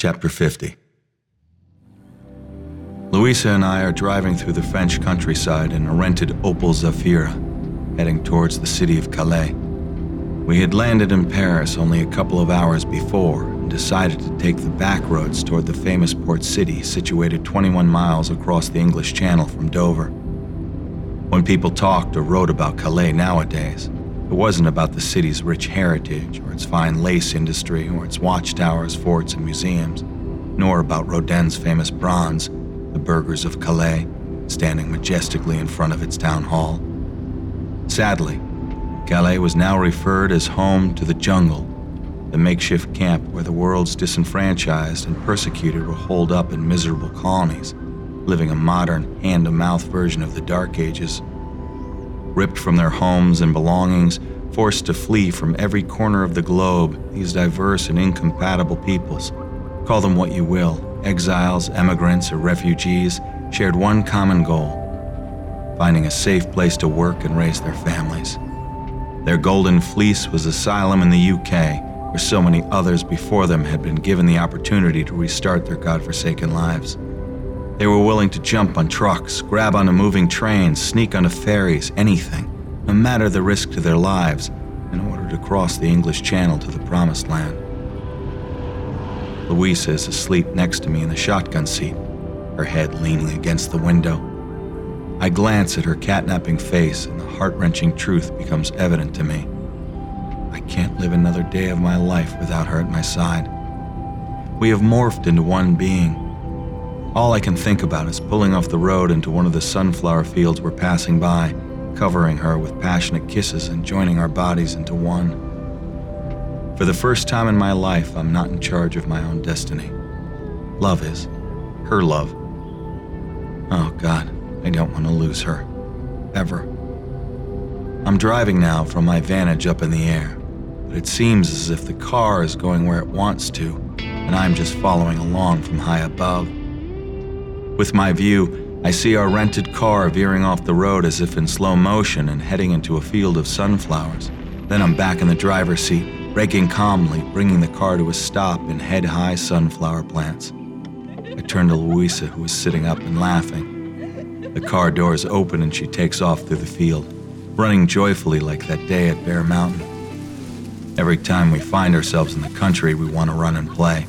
Chapter 50 Louisa and I are driving through the French countryside in a rented Opel Zafira, heading towards the city of Calais. We had landed in Paris only a couple of hours before and decided to take the back roads toward the famous port city situated 21 miles across the English Channel from Dover. When people talked or wrote about Calais nowadays, it wasn't about the city's rich heritage or its fine lace industry or its watchtowers, forts, and museums, nor about Rodin's famous bronze, the burghers of Calais, standing majestically in front of its town hall. Sadly, Calais was now referred as home to the jungle, the makeshift camp where the world's disenfranchised and persecuted were holed up in miserable colonies, living a modern, hand to mouth version of the Dark Ages. Ripped from their homes and belongings, forced to flee from every corner of the globe, these diverse and incompatible peoples, call them what you will, exiles, emigrants, or refugees, shared one common goal finding a safe place to work and raise their families. Their golden fleece was asylum in the UK, where so many others before them had been given the opportunity to restart their godforsaken lives. They were willing to jump on trucks, grab onto moving trains, sneak onto ferries, anything, no matter the risk to their lives, in order to cross the English Channel to the Promised Land. Louisa is asleep next to me in the shotgun seat, her head leaning against the window. I glance at her catnapping face, and the heart wrenching truth becomes evident to me. I can't live another day of my life without her at my side. We have morphed into one being. All I can think about is pulling off the road into one of the sunflower fields we're passing by, covering her with passionate kisses and joining our bodies into one. For the first time in my life, I'm not in charge of my own destiny. Love is. Her love. Oh, God. I don't want to lose her. Ever. I'm driving now from my vantage up in the air, but it seems as if the car is going where it wants to, and I'm just following along from high above. With my view, I see our rented car veering off the road as if in slow motion and heading into a field of sunflowers. Then I'm back in the driver's seat, braking calmly, bringing the car to a stop in head high sunflower plants. I turn to Louisa, who is sitting up and laughing. The car doors open and she takes off through the field, running joyfully like that day at Bear Mountain. Every time we find ourselves in the country, we want to run and play.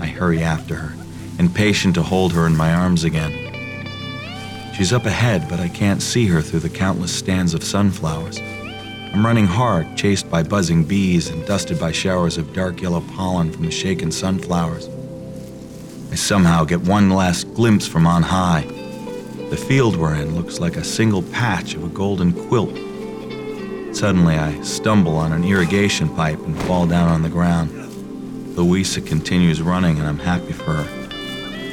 I hurry after her, impatient to hold her in my arms again. She's up ahead, but I can't see her through the countless stands of sunflowers. I'm running hard, chased by buzzing bees and dusted by showers of dark yellow pollen from the shaken sunflowers. I somehow get one last glimpse from on high the field we're in looks like a single patch of a golden quilt. Suddenly, I stumble on an irrigation pipe and fall down on the ground. Louisa continues running, and I'm happy for her.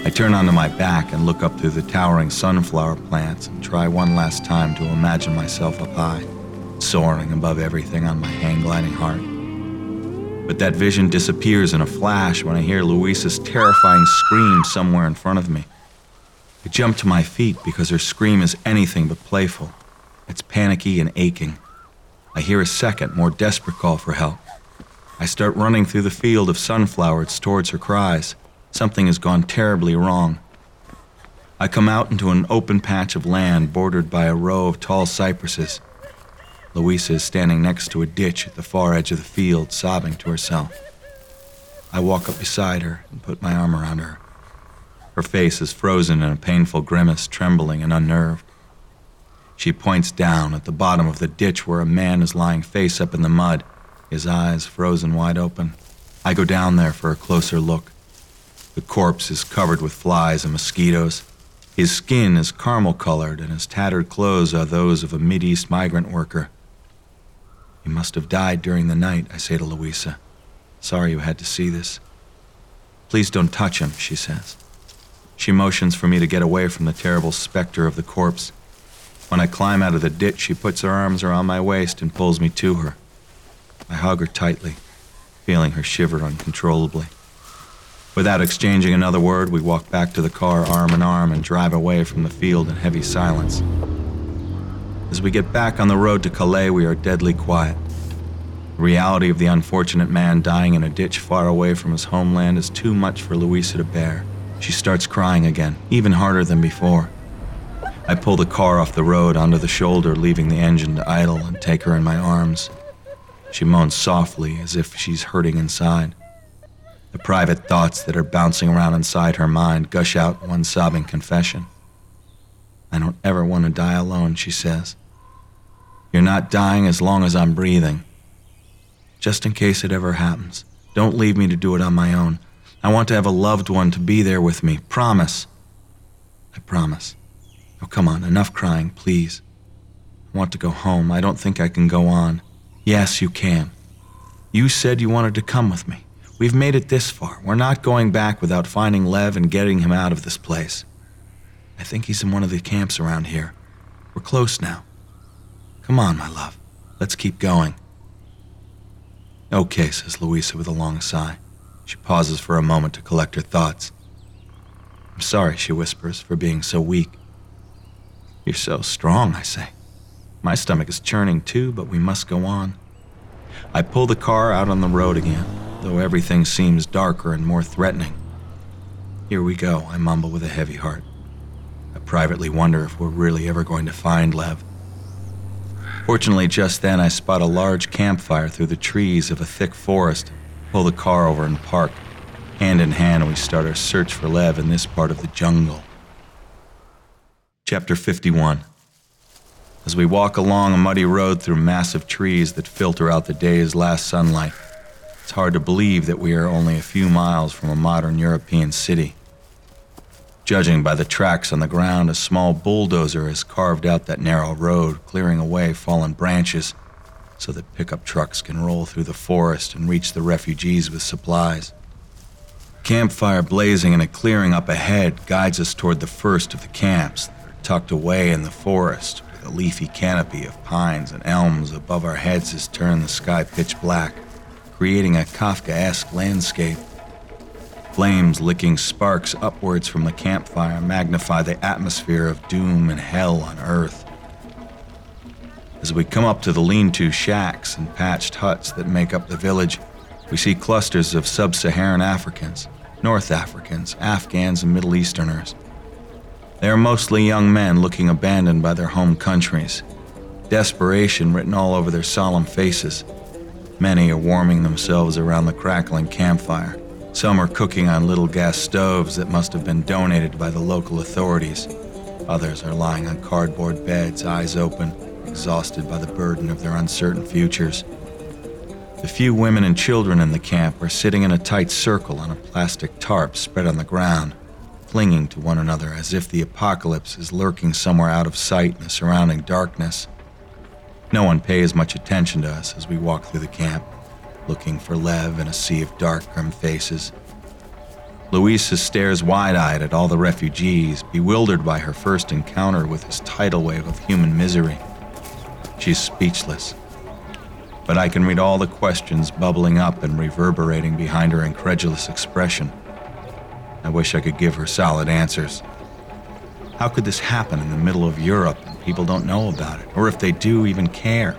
I turn onto my back and look up through the towering sunflower plants and try one last time to imagine myself up high, soaring above everything on my hang gliding heart. But that vision disappears in a flash when I hear Louisa's terrifying scream somewhere in front of me. I jump to my feet because her scream is anything but playful. It's panicky and aching. I hear a second, more desperate call for help. I start running through the field of sunflowers towards her cries. Something has gone terribly wrong. I come out into an open patch of land bordered by a row of tall cypresses. Louisa is standing next to a ditch at the far edge of the field, sobbing to herself. I walk up beside her and put my arm around her. Her face is frozen in a painful grimace, trembling and unnerved. She points down at the bottom of the ditch where a man is lying face up in the mud, his eyes frozen wide open. I go down there for a closer look. The corpse is covered with flies and mosquitoes. His skin is caramel colored, and his tattered clothes are those of a Mideast migrant worker. He must have died during the night, I say to Louisa. Sorry you had to see this. Please don't touch him, she says. She motions for me to get away from the terrible specter of the corpse. When I climb out of the ditch, she puts her arms around my waist and pulls me to her. I hug her tightly, feeling her shiver uncontrollably. Without exchanging another word, we walk back to the car arm in arm and drive away from the field in heavy silence. As we get back on the road to Calais, we are deadly quiet. The reality of the unfortunate man dying in a ditch far away from his homeland is too much for Louisa to bear. She starts crying again, even harder than before. I pull the car off the road onto the shoulder, leaving the engine to idle, and take her in my arms. She moans softly as if she's hurting inside. The private thoughts that are bouncing around inside her mind gush out one sobbing confession. I don't ever want to die alone, she says. You're not dying as long as I'm breathing. Just in case it ever happens, don't leave me to do it on my own. I want to have a loved one to be there with me. Promise. I promise. Oh, come on, enough crying, please. I want to go home. I don't think I can go on. Yes, you can. You said you wanted to come with me. We've made it this far. We're not going back without finding Lev and getting him out of this place. I think he's in one of the camps around here. We're close now. Come on, my love. Let's keep going. Okay, says Louisa with a long sigh. She pauses for a moment to collect her thoughts. I'm sorry, she whispers, for being so weak. You're so strong, I say. My stomach is churning too, but we must go on. I pull the car out on the road again, though everything seems darker and more threatening. Here we go, I mumble with a heavy heart. I privately wonder if we're really ever going to find Lev. Fortunately, just then I spot a large campfire through the trees of a thick forest, pull the car over and park. Hand in hand, we start our search for Lev in this part of the jungle. Chapter 51 As we walk along a muddy road through massive trees that filter out the day's last sunlight, it's hard to believe that we are only a few miles from a modern European city. Judging by the tracks on the ground, a small bulldozer has carved out that narrow road, clearing away fallen branches so that pickup trucks can roll through the forest and reach the refugees with supplies. Campfire blazing in a clearing up ahead guides us toward the first of the camps tucked away in the forest, the leafy canopy of pines and elms above our heads has turned the sky pitch black, creating a Kafkaesque landscape. Flames licking sparks upwards from the campfire magnify the atmosphere of doom and hell on Earth. As we come up to the lean to shacks and patched huts that make up the village, we see clusters of sub Saharan Africans, North Africans, Afghans, and Middle Easterners. They are mostly young men looking abandoned by their home countries, desperation written all over their solemn faces. Many are warming themselves around the crackling campfire some are cooking on little gas stoves that must have been donated by the local authorities. Others are lying on cardboard beds, eyes open, exhausted by the burden of their uncertain futures. The few women and children in the camp are sitting in a tight circle on a plastic tarp spread on the ground, clinging to one another as if the apocalypse is lurking somewhere out of sight in the surrounding darkness. No one pays much attention to us as we walk through the camp looking for Lev in a sea of dark, grim faces. Louisa stares wide eyed at all the refugees, bewildered by her first encounter with this tidal wave of human misery. She's speechless. But I can read all the questions bubbling up and reverberating behind her incredulous expression. I wish I could give her solid answers. How could this happen in the middle of Europe people don't know about it, or if they do, even care?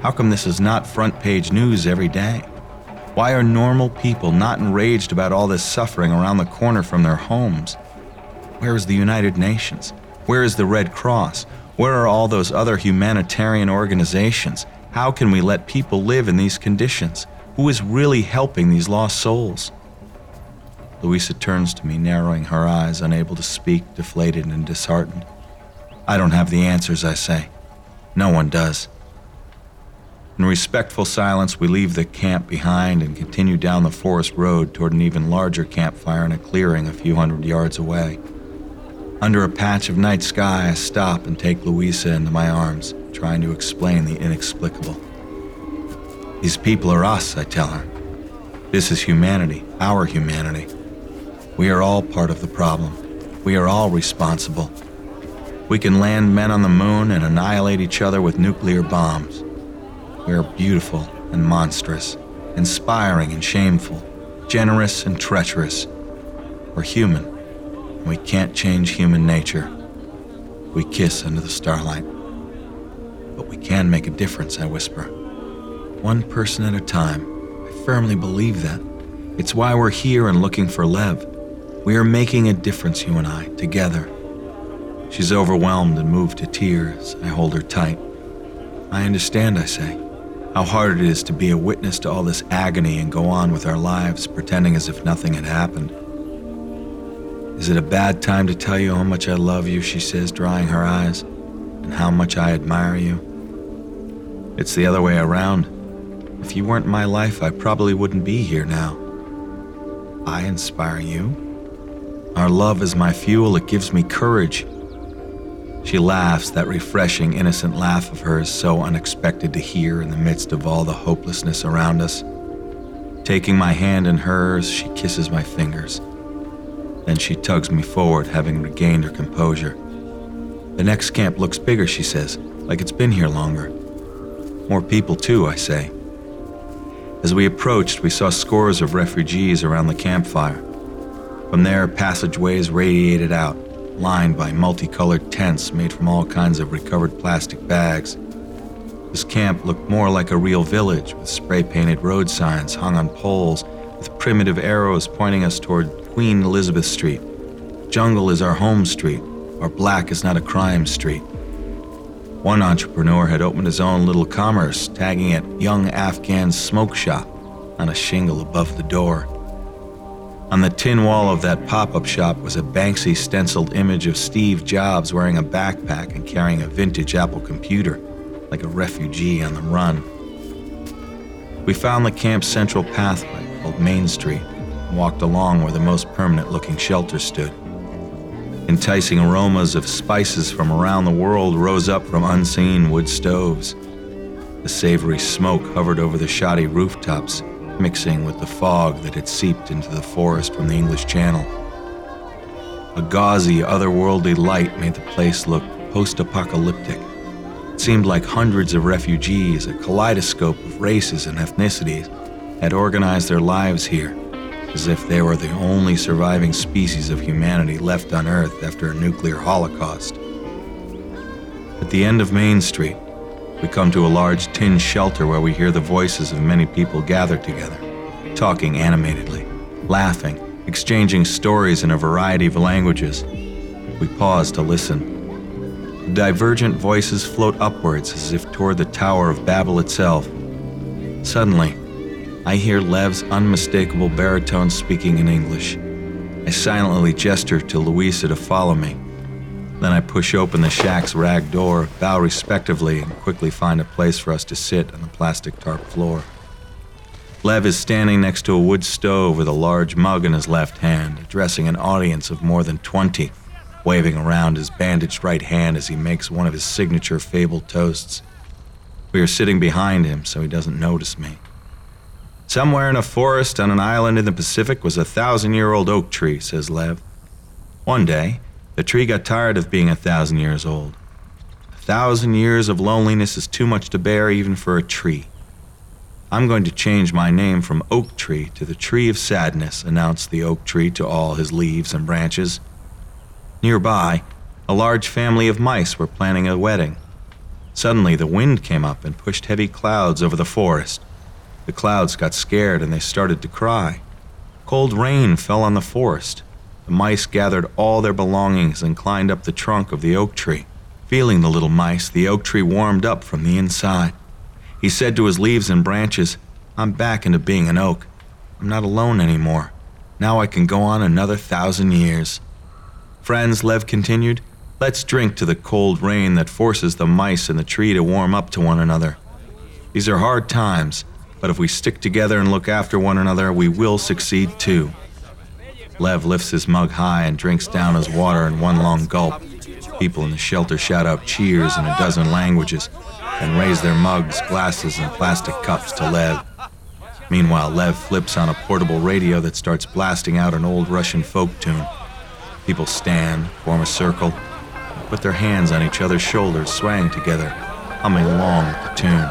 How come this is not front page news every day? Why are normal people not enraged about all this suffering around the corner from their homes? Where is the United Nations? Where is the Red Cross? Where are all those other humanitarian organizations? How can we let people live in these conditions? Who is really helping these lost souls? Louisa turns to me, narrowing her eyes, unable to speak, deflated and disheartened. I don't have the answers, I say. No one does. In respectful silence, we leave the camp behind and continue down the forest road toward an even larger campfire in a clearing a few hundred yards away. Under a patch of night sky, I stop and take Louisa into my arms, trying to explain the inexplicable. These people are us, I tell her. This is humanity, our humanity. We are all part of the problem. We are all responsible. We can land men on the moon and annihilate each other with nuclear bombs. We are beautiful and monstrous, inspiring and shameful, generous and treacherous. We're human, and we can't change human nature. We kiss under the starlight. But we can make a difference, I whisper. one person at a time. I firmly believe that. It's why we're here and looking for Lev. We are making a difference, you and I, together. She's overwhelmed and moved to tears. I hold her tight. I understand, I say, how hard it is to be a witness to all this agony and go on with our lives pretending as if nothing had happened. Is it a bad time to tell you how much I love you? She says, drying her eyes, and how much I admire you. It's the other way around. If you weren't my life, I probably wouldn't be here now. I inspire you. Our love is my fuel, it gives me courage. She laughs, that refreshing, innocent laugh of hers, so unexpected to hear in the midst of all the hopelessness around us. Taking my hand in hers, she kisses my fingers. Then she tugs me forward, having regained her composure. The next camp looks bigger, she says, like it's been here longer. More people, too, I say. As we approached, we saw scores of refugees around the campfire. From there, passageways radiated out, lined by multicolored tents made from all kinds of recovered plastic bags. This camp looked more like a real village, with spray painted road signs hung on poles, with primitive arrows pointing us toward Queen Elizabeth Street. Jungle is our home street, our black is not a crime street. One entrepreneur had opened his own little commerce, tagging it Young Afghan Smoke Shop on a shingle above the door. On the tin wall of that pop up shop was a Banksy stenciled image of Steve Jobs wearing a backpack and carrying a vintage Apple computer, like a refugee on the run. We found the camp's central pathway, called Main Street, and walked along where the most permanent looking shelter stood. Enticing aromas of spices from around the world rose up from unseen wood stoves. The savory smoke hovered over the shoddy rooftops, mixing with the fog that had seeped into the forest from the English Channel. A gauzy, otherworldly light made the place look post apocalyptic. It seemed like hundreds of refugees, a kaleidoscope of races and ethnicities, had organized their lives here, as if they were the only surviving species of humanity left on Earth after a nuclear holocaust. At the end of Main Street, we come to a large tin shelter where we hear the voices of many people gathered together, talking animatedly, laughing, exchanging stories in a variety of languages. We pause to listen. Divergent voices float upwards as if toward the Tower of Babel itself. Suddenly, I hear Lev's unmistakable baritone speaking in English. I silently gesture to Louisa to follow me. Then I push open the shack's rag door, bow respectively, and quickly find a place for us to sit on the plastic tarp floor. Lev is standing next to a wood stove with a large mug in his left hand, addressing an audience of more than 20, waving around his bandaged right hand as he makes one of his signature fabled toasts. We are sitting behind him, so he doesn't notice me. Somewhere in a forest on an island in the Pacific was a thousand year old oak tree, says Lev. One day, the tree got tired of being a thousand years old. A thousand years of loneliness is too much to bear even for a tree. I'm going to change my name from Oak Tree to the Tree of Sadness, announced the oak tree to all his leaves and branches. Nearby, a large family of mice were planning a wedding. Suddenly, the wind came up and pushed heavy clouds over the forest. The clouds got scared and they started to cry. Cold rain fell on the forest. The mice gathered all their belongings and climbed up the trunk of the oak tree. Feeling the little mice, the oak tree warmed up from the inside. He said to his leaves and branches, I'm back into being an oak. I'm not alone anymore. Now I can go on another thousand years. Friends, Lev continued, let's drink to the cold rain that forces the mice in the tree to warm up to one another. These are hard times, but if we stick together and look after one another, we will succeed too. Lev lifts his mug high and drinks down his water in one long gulp. People in the shelter shout out cheers in a dozen languages and raise their mugs, glasses, and plastic cups to Lev. Meanwhile, Lev flips on a portable radio that starts blasting out an old Russian folk tune. People stand, form a circle, put their hands on each other's shoulders, swaying together, humming along with the tune.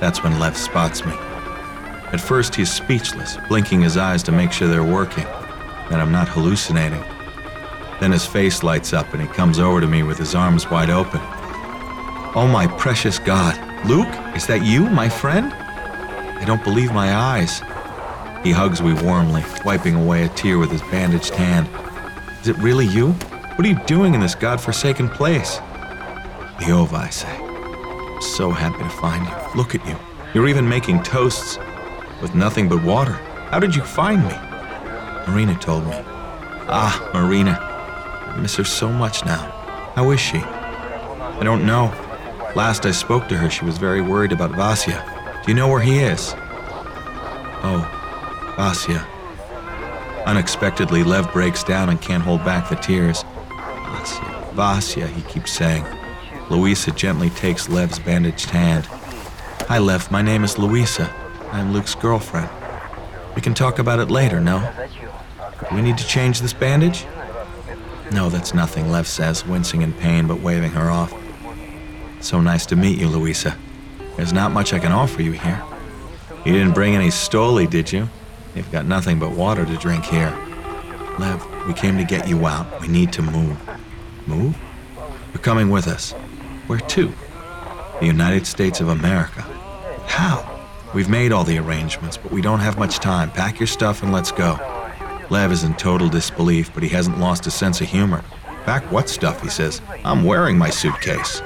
That's when Lev spots me. At first, he's speechless, blinking his eyes to make sure they're working, that I'm not hallucinating. Then his face lights up and he comes over to me with his arms wide open. Oh, my precious God, Luke, is that you, my friend? I don't believe my eyes. He hugs me warmly, wiping away a tear with his bandaged hand. Is it really you? What are you doing in this godforsaken place? Leova, I say. I'm so happy to find you. Look at you. You're even making toasts with nothing but water. How did you find me? Marina told me. Ah, Marina. I miss her so much now. How is she? I don't know. Last I spoke to her, she was very worried about Vasya. Do you know where he is? Oh, Vasya. Unexpectedly, Lev breaks down and can't hold back the tears. Vasya, Vasya, he keeps saying. Louisa gently takes Lev's bandaged hand. Hi, Lev, my name is Louisa. I'm Luke's girlfriend. We can talk about it later, no? We need to change this bandage? No, that's nothing, Lev says, wincing in pain but waving her off. So nice to meet you, Louisa. There's not much I can offer you here. You didn't bring any stoli, did you? You've got nothing but water to drink here. Lev, we came to get you out. We need to move. Move? You're coming with us. Where to? The United States of America. How? We've made all the arrangements, but we don't have much time. Pack your stuff and let's go. Lev is in total disbelief, but he hasn't lost his sense of humor. Pack what stuff, he says. I'm wearing my suitcase.